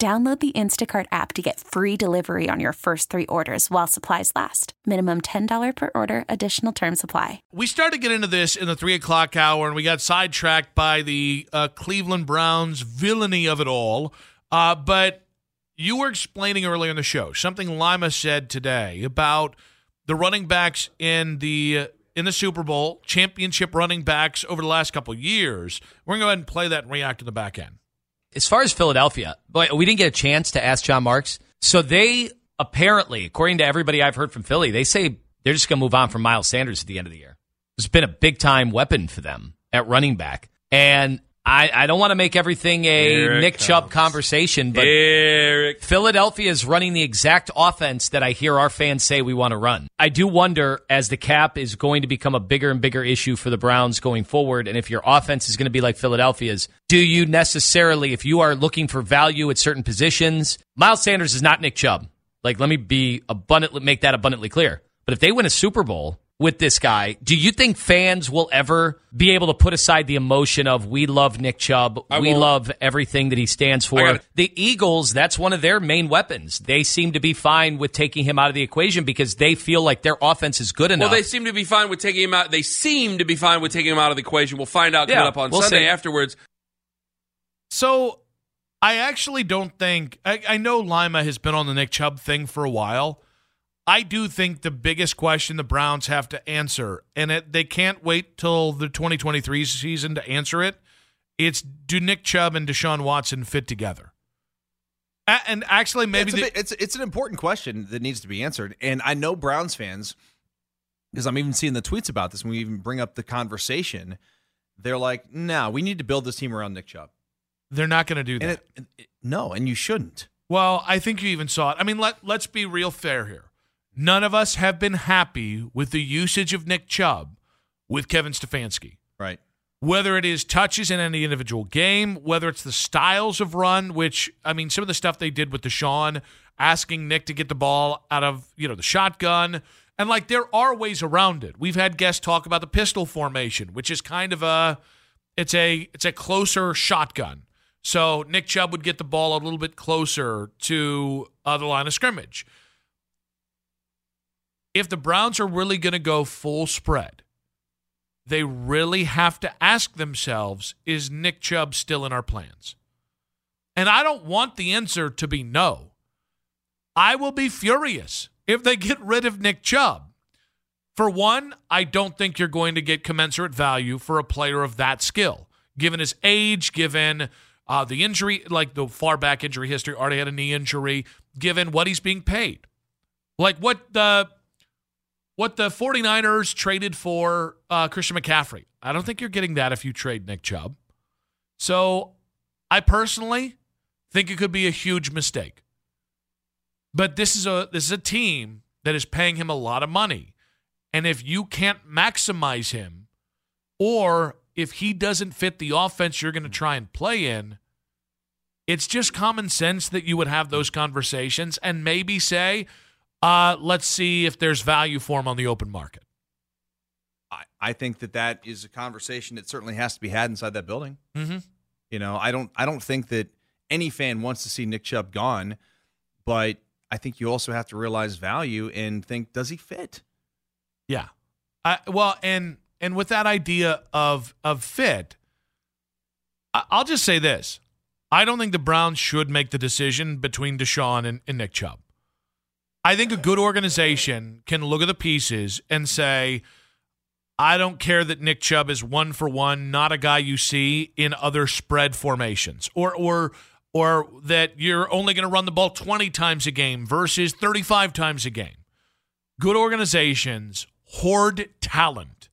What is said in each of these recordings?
Download the Instacart app to get free delivery on your first three orders while supplies last. Minimum $10 per order, additional term supply. We started to get into this in the three o'clock hour, and we got sidetracked by the uh, Cleveland Browns villainy of it all. Uh, but you were explaining earlier in the show something Lima said today about the running backs in the. in the Super Bowl, championship running backs over the last couple years. We're going to go ahead and play that and react in the back end as far as Philadelphia, boy, we didn't get a chance to ask John Marks. So they apparently, according to everybody I've heard from Philly, they say they're just going to move on from Miles Sanders at the end of the year. It's been a big time weapon for them at running back. And I, I don't want to make everything a Nick comes. Chubb conversation, but Philadelphia is running the exact offense that I hear our fans say we want to run. I do wonder as the cap is going to become a bigger and bigger issue for the Browns going forward, and if your offense is going to be like Philadelphia's, do you necessarily, if you are looking for value at certain positions, Miles Sanders is not Nick Chubb. Like, let me be abundantly make that abundantly clear. But if they win a Super Bowl, with this guy. Do you think fans will ever be able to put aside the emotion of we love Nick Chubb, I we won't. love everything that he stands for? The Eagles, that's one of their main weapons. They seem to be fine with taking him out of the equation because they feel like their offense is good enough. Well, they seem to be fine with taking him out. They seem to be fine with taking him out of the equation. We'll find out yeah, coming up on we'll Sunday see. afterwards. So I actually don't think I, I know Lima has been on the Nick Chubb thing for a while. I do think the biggest question the Browns have to answer, and it, they can't wait till the 2023 season to answer it. It's do Nick Chubb and Deshaun Watson fit together? And actually, maybe yeah, it's, the, bit, it's it's an important question that needs to be answered. And I know Browns fans, because I'm even seeing the tweets about this. When we even bring up the conversation, they're like, "No, we need to build this team around Nick Chubb." They're not going to do that. It, it, no, and you shouldn't. Well, I think you even saw it. I mean, let let's be real fair here. None of us have been happy with the usage of Nick Chubb with Kevin Stefanski. Right. Whether it is touches in any individual game, whether it's the styles of run, which I mean, some of the stuff they did with Deshaun, asking Nick to get the ball out of you know the shotgun, and like there are ways around it. We've had guests talk about the pistol formation, which is kind of a it's a it's a closer shotgun. So Nick Chubb would get the ball a little bit closer to uh, the line of scrimmage if the Browns are really going to go full spread, they really have to ask themselves is Nick Chubb still in our plans? And I don't want the answer to be no. I will be furious if they get rid of Nick Chubb. For one, I don't think you're going to get commensurate value for a player of that skill, given his age, given uh, the injury, like the far back injury history, already had a knee injury, given what he's being paid. Like what the what the 49ers traded for uh, Christian McCaffrey. I don't think you're getting that if you trade Nick Chubb. So I personally think it could be a huge mistake. But this is a this is a team that is paying him a lot of money. And if you can't maximize him or if he doesn't fit the offense you're going to try and play in, It's just common sense that you would have those conversations and maybe say, uh, let's see if there's value for him on the open market. I, I think that that is a conversation that certainly has to be had inside that building. Mm-hmm. You know, I don't I don't think that any fan wants to see Nick Chubb gone, but I think you also have to realize value and think, does he fit? Yeah. I, well, and and with that idea of of fit, I, I'll just say this: I don't think the Browns should make the decision between Deshaun and, and Nick Chubb. I think a good organization can look at the pieces and say, I don't care that Nick Chubb is one for one, not a guy you see in other spread formations, or or or that you're only going to run the ball 20 times a game versus 35 times a game. Good organizations hoard talent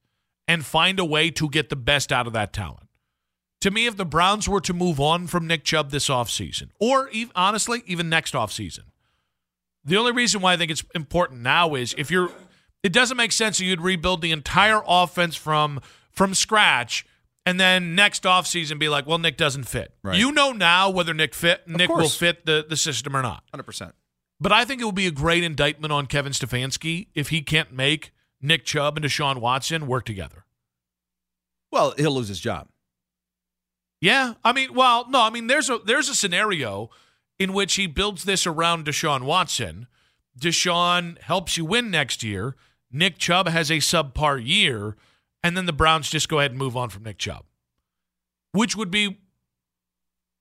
and find a way to get the best out of that talent. To me, if the Browns were to move on from Nick Chubb this offseason, or even, honestly, even next offseason, the only reason why I think it's important now is if you're it doesn't make sense that you'd rebuild the entire offense from from scratch and then next offseason be like, well, Nick doesn't fit. Right. You know now whether Nick fit Nick will fit the, the system or not. Hundred percent. But I think it would be a great indictment on Kevin Stefanski if he can't make Nick Chubb and Deshaun Watson work together. Well, he'll lose his job. Yeah, I mean, well, no, I mean, there's a there's a scenario in which he builds this around Deshaun Watson. Deshaun helps you win next year. Nick Chubb has a subpar year, and then the Browns just go ahead and move on from Nick Chubb, which would be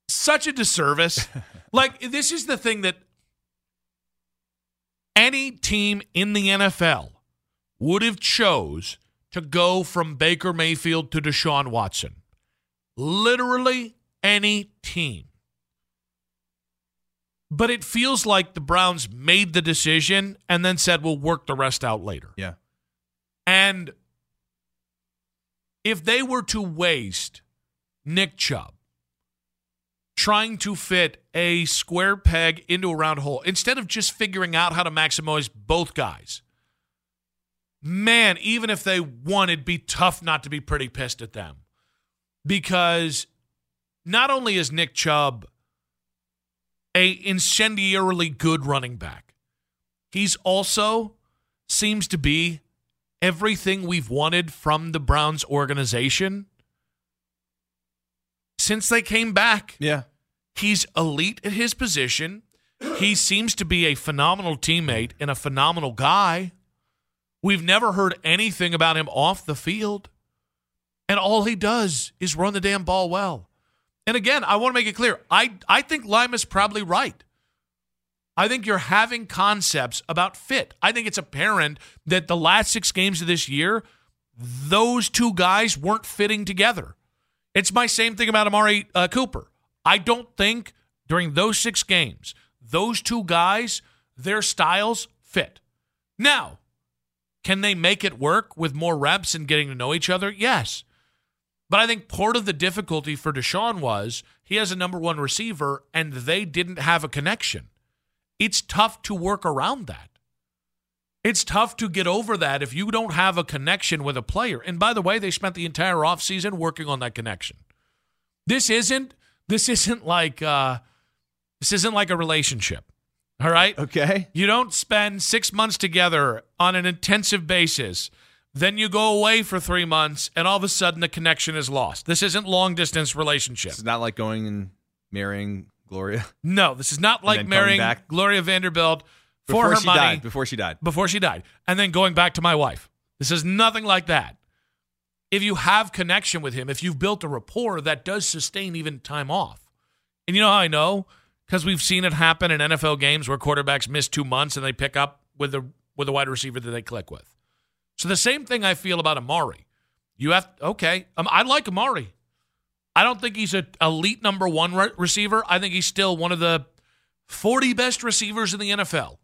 such a disservice. like, this is the thing that any team in the NFL would have chose to go from Baker Mayfield to Deshaun Watson. Literally any team. But it feels like the Browns made the decision and then said, we'll work the rest out later. Yeah. And if they were to waste Nick Chubb trying to fit a square peg into a round hole instead of just figuring out how to maximize both guys, man, even if they won, it'd be tough not to be pretty pissed at them. Because not only is Nick Chubb a incendiarily good running back. He's also seems to be everything we've wanted from the Browns organization since they came back. Yeah. He's elite at his position. He seems to be a phenomenal teammate and a phenomenal guy. We've never heard anything about him off the field. And all he does is run the damn ball well. And again, I want to make it clear. I, I think Lima's probably right. I think you're having concepts about fit. I think it's apparent that the last six games of this year, those two guys weren't fitting together. It's my same thing about Amari uh, Cooper. I don't think during those six games, those two guys, their styles fit. Now, can they make it work with more reps and getting to know each other? Yes. But I think part of the difficulty for Deshaun was he has a number one receiver and they didn't have a connection. It's tough to work around that. It's tough to get over that if you don't have a connection with a player. And by the way, they spent the entire offseason working on that connection. This isn't this isn't like uh this isn't like a relationship. All right? Okay. You don't spend 6 months together on an intensive basis then you go away for three months, and all of a sudden the connection is lost. This isn't long distance relationship. It's not like going and marrying Gloria. No, this is not like marrying Gloria Vanderbilt for before her she money died. Before she died. Before she died, and then going back to my wife. This is nothing like that. If you have connection with him, if you've built a rapport, that does sustain even time off. And you know how I know? Because we've seen it happen in NFL games where quarterbacks miss two months and they pick up with the with a wide receiver that they click with. So the same thing I feel about Amari. You have okay. Um, I like Amari. I don't think he's an elite number one re- receiver. I think he's still one of the 40 best receivers in the NFL.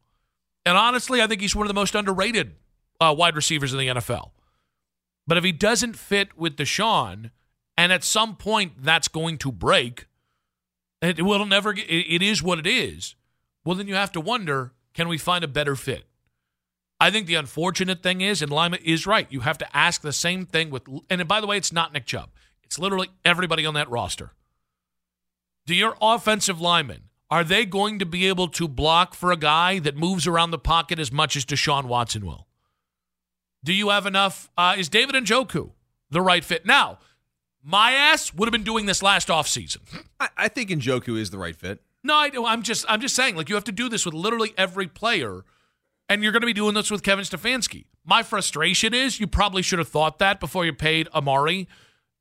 And honestly, I think he's one of the most underrated uh, wide receivers in the NFL. But if he doesn't fit with Deshaun, and at some point that's going to break, it will never. Get, it is what it is. Well, then you have to wonder: Can we find a better fit? I think the unfortunate thing is, and Lima is right, you have to ask the same thing with, and by the way, it's not Nick Chubb. It's literally everybody on that roster. Do your offensive linemen are they going to be able to block for a guy that moves around the pocket as much as Deshaun Watson will? Do you have enough? Uh, is David and Njoku the right fit? Now, my ass would have been doing this last offseason. I, I think Njoku is the right fit. No, I, I'm just I'm just saying, like you have to do this with literally every player, and you're going to be doing this with Kevin Stefanski. My frustration is you probably should have thought that before you paid Amari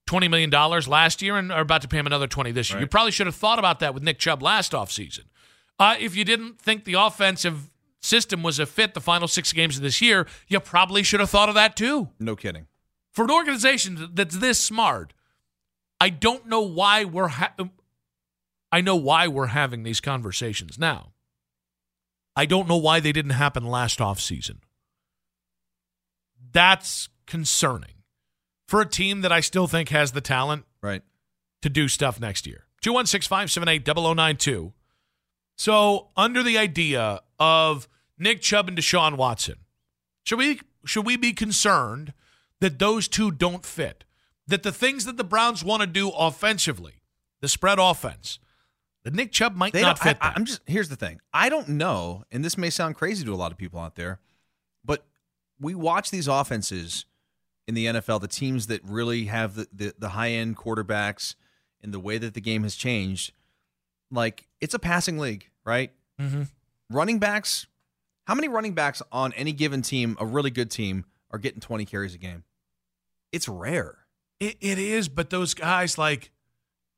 twenty million dollars last year and are about to pay him another twenty this year. Right. You probably should have thought about that with Nick Chubb last offseason. Uh, if you didn't think the offensive system was a fit the final six games of this year, you probably should have thought of that too. No kidding. For an organization that's this smart, I don't know why we're. Ha- I know why we're having these conversations now. I don't know why they didn't happen last offseason. That's concerning for a team that I still think has the talent right to do stuff next year. 216 578 0092. So, under the idea of Nick Chubb and Deshaun Watson, should we should we be concerned that those two don't fit? That the things that the Browns want to do offensively, the spread offense, that Nick Chubb might they not fit. I, I'm just here's the thing. I don't know, and this may sound crazy to a lot of people out there, but we watch these offenses in the NFL, the teams that really have the, the, the high end quarterbacks and the way that the game has changed, like it's a passing league, right? Mm-hmm. Running backs, how many running backs on any given team, a really good team, are getting 20 carries a game? It's rare. it, it is, but those guys, like,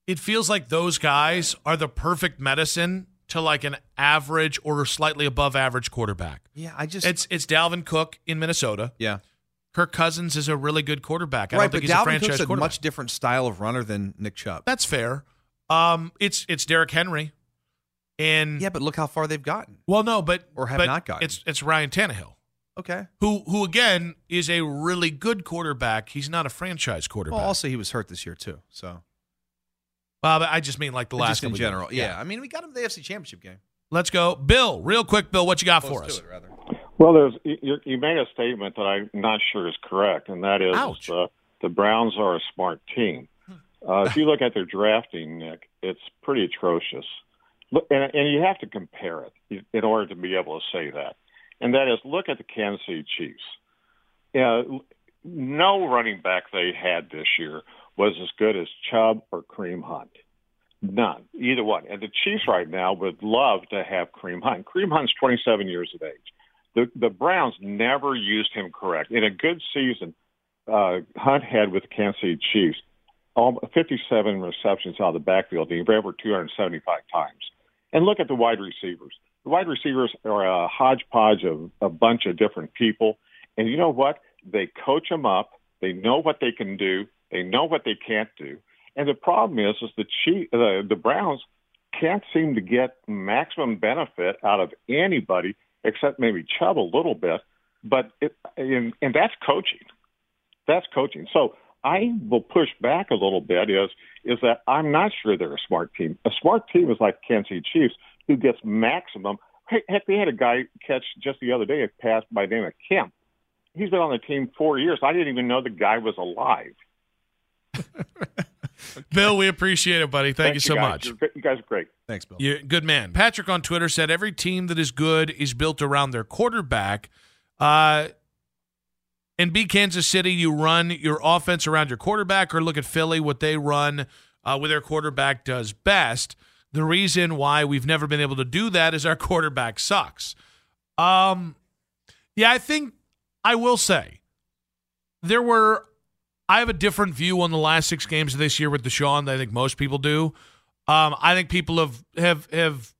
it feels like those guys are the perfect medicine to like an average or slightly above average quarterback. Yeah, I just it's it's Dalvin Cook in Minnesota. Yeah. Kirk Cousins is a really good quarterback. I right, but Dalvin Cook's a much different style of runner than Nick Chubb. That's fair. Um, it's it's Derrick Henry, and yeah, but look how far they've gotten. Well, no, but or have but not gotten. It's it's Ryan Tannehill. Okay. Who who again is a really good quarterback. He's not a franchise quarterback. Well, also he was hurt this year too. So well, I just mean like the last in general. Yeah. yeah. I mean we got him the AFC Championship game. Let's go, Bill. Real quick, Bill. What you got for us? It, well, there's you, you, made a statement that I'm not sure is correct, and that is uh, the Browns are a smart team. Uh, if you look at their drafting, Nick, it's pretty atrocious. Look, and, and you have to compare it in order to be able to say that. And that is, look at the Kansas City Chiefs. Uh, no running back they had this year was as good as Chubb or Kareem Hunt. None, either one. And the Chiefs right now would love to have Kareem Hunt. Kareem Hunt's 27 years of age. The the Browns never used him correct. In a good season, uh, Hunt had with Kansas City Chiefs all, 57 receptions out of the backfield. He ran over 275 times. And look at the wide receivers. The wide receivers are a hodgepodge of a bunch of different people. And you know what? They coach them up. They know what they can do. They know what they can't do. And the problem is, is the Chief, uh, the Browns can't seem to get maximum benefit out of anybody except maybe Chubb a little bit. But it, and, and that's coaching. That's coaching. So I will push back a little bit. Is is that I'm not sure they're a smart team. A smart team is like Kansas City Chiefs, who gets maximum. Heck, they had a guy catch just the other day a pass by the name of Kemp. He's been on the team four years. I didn't even know the guy was alive. Bill, we appreciate it, buddy. Thank, Thank you so you much. You guys are great. Thanks, Bill. You good man. Patrick on Twitter said every team that is good is built around their quarterback. Uh, in B Kansas City, you run your offense around your quarterback, or look at Philly, what they run uh, with their quarterback does best. The reason why we've never been able to do that is our quarterback sucks. Um, yeah, I think I will say there were I have a different view on the last six games of this year with Deshaun than I think most people do. Um, I think people have have have.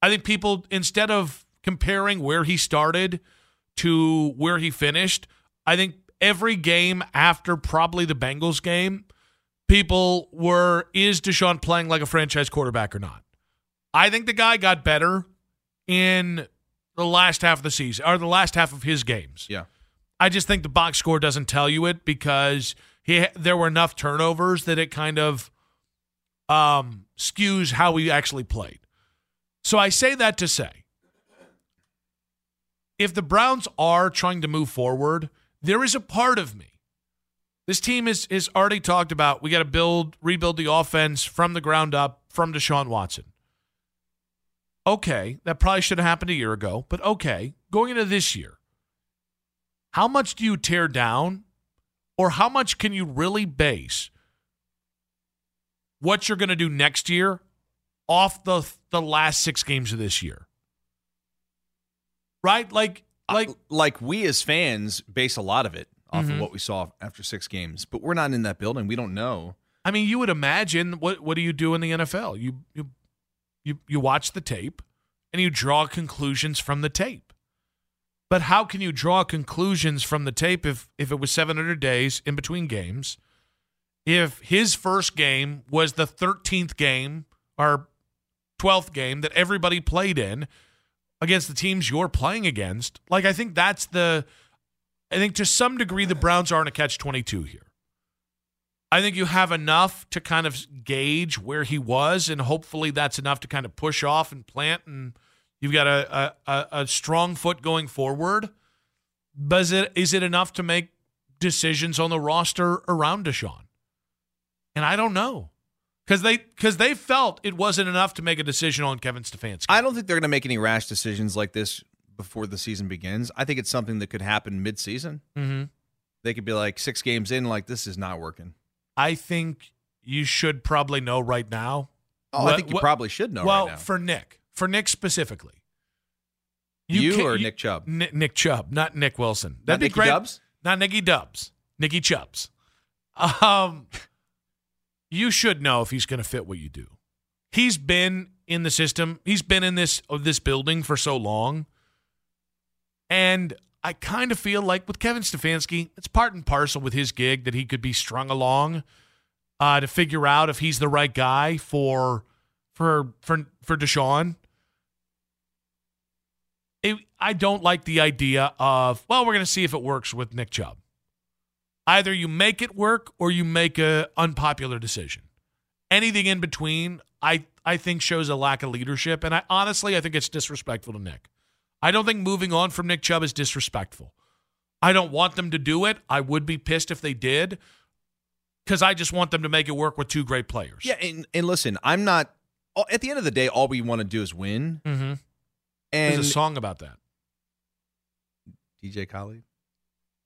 I think people instead of comparing where he started to where he finished, I think every game after probably the Bengals game, people were is Deshaun playing like a franchise quarterback or not? I think the guy got better in the last half of the season or the last half of his games. Yeah. I just think the box score doesn't tell you it because he there were enough turnovers that it kind of um, skews how we actually played. So I say that to say if the Browns are trying to move forward, there is a part of me This team is is already talked about. We got to build, rebuild the offense from the ground up from Deshaun Watson. Okay, that probably should have happened a year ago, but okay, going into this year, how much do you tear down, or how much can you really base what you're going to do next year off the the last six games of this year? Right, like like like we as fans base a lot of it off mm-hmm. of what we saw after six games. But we're not in that building. We don't know. I mean, you would imagine what what do you do in the NFL? You you you you watch the tape and you draw conclusions from the tape. But how can you draw conclusions from the tape if if it was 700 days in between games? If his first game was the 13th game or 12th game that everybody played in against the teams you're playing against, like I think that's the I think to some degree the Browns are in a catch 22 here. I think you have enough to kind of gauge where he was, and hopefully that's enough to kind of push off and plant, and you've got a, a, a strong foot going forward. But is it, is it enough to make decisions on the roster around Deshaun? And I don't know. Because they because they felt it wasn't enough to make a decision on Kevin Stefanski. I don't think they're going to make any rash decisions like this before the season begins. I think it's something that could happen mid-season. Mm-hmm. They could be like six games in, like this is not working. I think you should probably know right now. Oh, what, I think you what, probably should know. Well, right for Nick, for Nick specifically, you, you or you, Nick Chubb? Nick, Nick, Chubb, not Nick Wilson. That'd not be Nicky great. Dubs? Not Nicky Dubs. Nicky Chubbs. Um, you should know if he's going to fit what you do. He's been in the system. He's been in this of this building for so long and I kind of feel like with Kevin Stefanski, it's part and parcel with his gig that he could be strung along uh, to figure out if he's the right guy for for for for Deshaun. It, I don't like the idea of well, we're going to see if it works with Nick Chubb. Either you make it work or you make a unpopular decision. Anything in between, I I think shows a lack of leadership, and I honestly I think it's disrespectful to Nick. I don't think moving on from Nick Chubb is disrespectful. I don't want them to do it. I would be pissed if they did because I just want them to make it work with two great players. Yeah, and, and listen, I'm not. At the end of the day, all we want to do is win. Mm-hmm. And there's a song about that. DJ Khaled.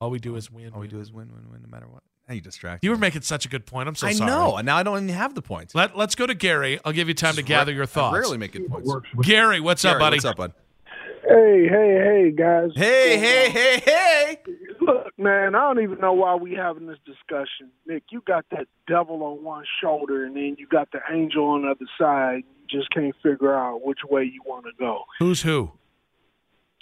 All we do oh, is win. All win. we do is win, win, win, no matter what. How you distract? You were making such a good point. I'm so I sorry. I know. And now I don't even have the points. Let, let's go to Gary. I'll give you time to gather your thoughts. I rarely make good points. Gary, what's Gary, up, buddy? What's up, bud? Hey, hey, hey, guys. Hey, hey, hey, hey. Look, man, I don't even know why we having this discussion. Nick, you got that devil on one shoulder, and then you got the angel on the other side. Just can't figure out which way you want to go. Who's who?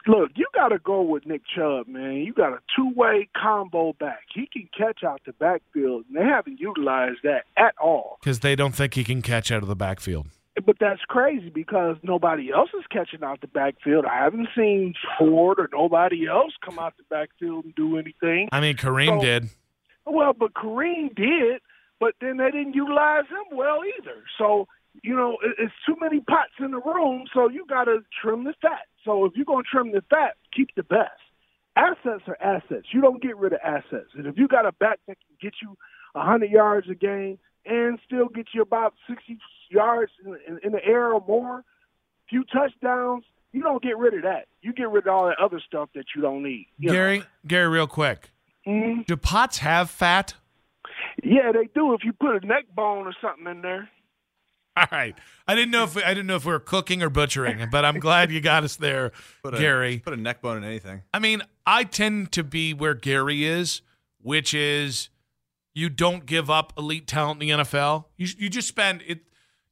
Look, you got to go with Nick Chubb, man. You got a two-way combo back. He can catch out the backfield, and they haven't utilized that at all. Because they don't think he can catch out of the backfield but that's crazy because nobody else is catching out the backfield. I haven't seen Ford or nobody else come out the backfield and do anything. I mean, Kareem so, did. Well, but Kareem did, but then they didn't utilize him well either. So you know, it's too many pots in the room. So you got to trim the fat. So if you're going to trim the fat, keep the best. Assets are assets. You don't get rid of assets. And if you got a back that can get you 100 yards a game and still get you about 60 yards in, in, in the air or more, few touchdowns, you don't get rid of that. You get rid of all that other stuff that you don't need. You Gary, know? Gary, real quick. Mm-hmm. Do pots have fat? Yeah, they do. If you put a neck bone or something in there. All right. I didn't know if we, I didn't know if we were cooking or butchering, but I'm glad you got us there, put a, Gary. Put a neck bone in anything. I mean, I tend to be where Gary is, which is you don't give up elite talent in the NFL. You you just spend it.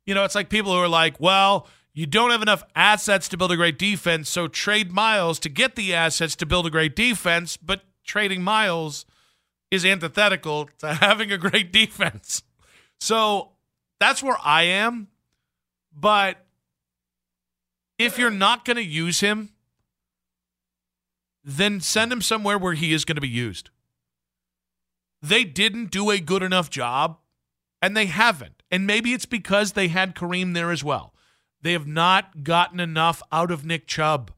You know, it's like people who are like, well, you don't have enough assets to build a great defense, so trade Myles to get the assets to build a great defense. But trading Myles is antithetical to having a great defense. So that's where I am. But if you're not going to use him, then send him somewhere where he is going to be used they didn't do a good enough job, and they haven't. And maybe it's because they had Kareem there as well. They have not gotten enough out of Nick Chubb.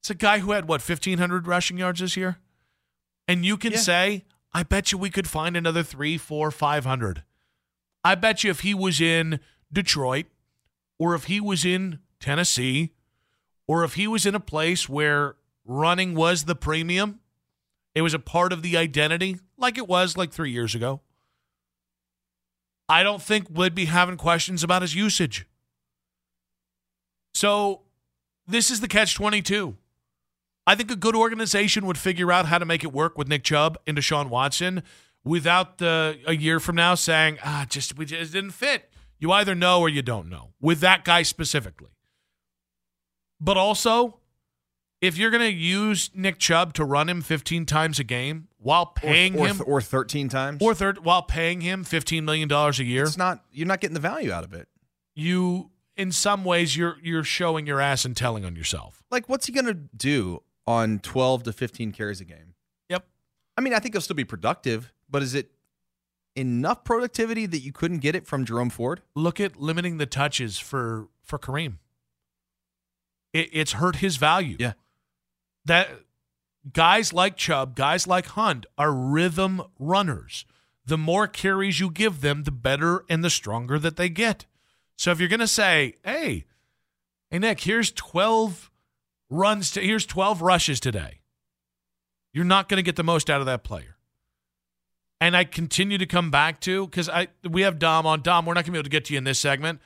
It's a guy who had, what, 1,500 rushing yards this year? And you can yeah. say, I bet you we could find another three, four, five hundred. I bet you if he was in Detroit, or if he was in Tennessee, or if he was in a place where running was the premium, it was a part of the identity, like it was like three years ago. I don't think we'd be having questions about his usage. So this is the catch 22. I think a good organization would figure out how to make it work with Nick Chubb and Deshaun Watson without the a year from now saying, ah, just we just didn't fit. You either know or you don't know with that guy specifically. But also, if you're going to use Nick Chubb to run him 15 times a game while paying or, or, him or 13 times or third while paying him 15 million dollars a year, it's not you're not getting the value out of it. You in some ways you're you're showing your ass and telling on yourself. Like what's he going to do on 12 to 15 carries a game? I mean, I think he'll still be productive, but is it enough productivity that you couldn't get it from Jerome Ford? Look at limiting the touches for for Kareem. It, it's hurt his value. Yeah that guys like Chubb, guys like Hunt are rhythm runners. The more carries you give them, the better and the stronger that they get. So if you're going to say, "Hey, hey Nick, here's 12 runs to here's 12 rushes today." You're not going to get the most out of that player. And I continue to come back to cuz I we have Dom on Dom, we're not going to be able to get to you in this segment.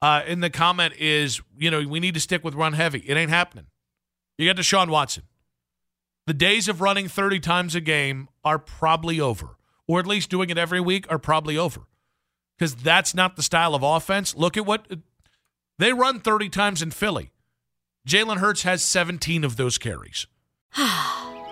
Uh, in the comment is, you know, we need to stick with run heavy. It ain't happening. You got Deshaun Watson. The days of running 30 times a game are probably over, or at least doing it every week are probably over because that's not the style of offense. Look at what they run 30 times in Philly. Jalen Hurts has 17 of those carries.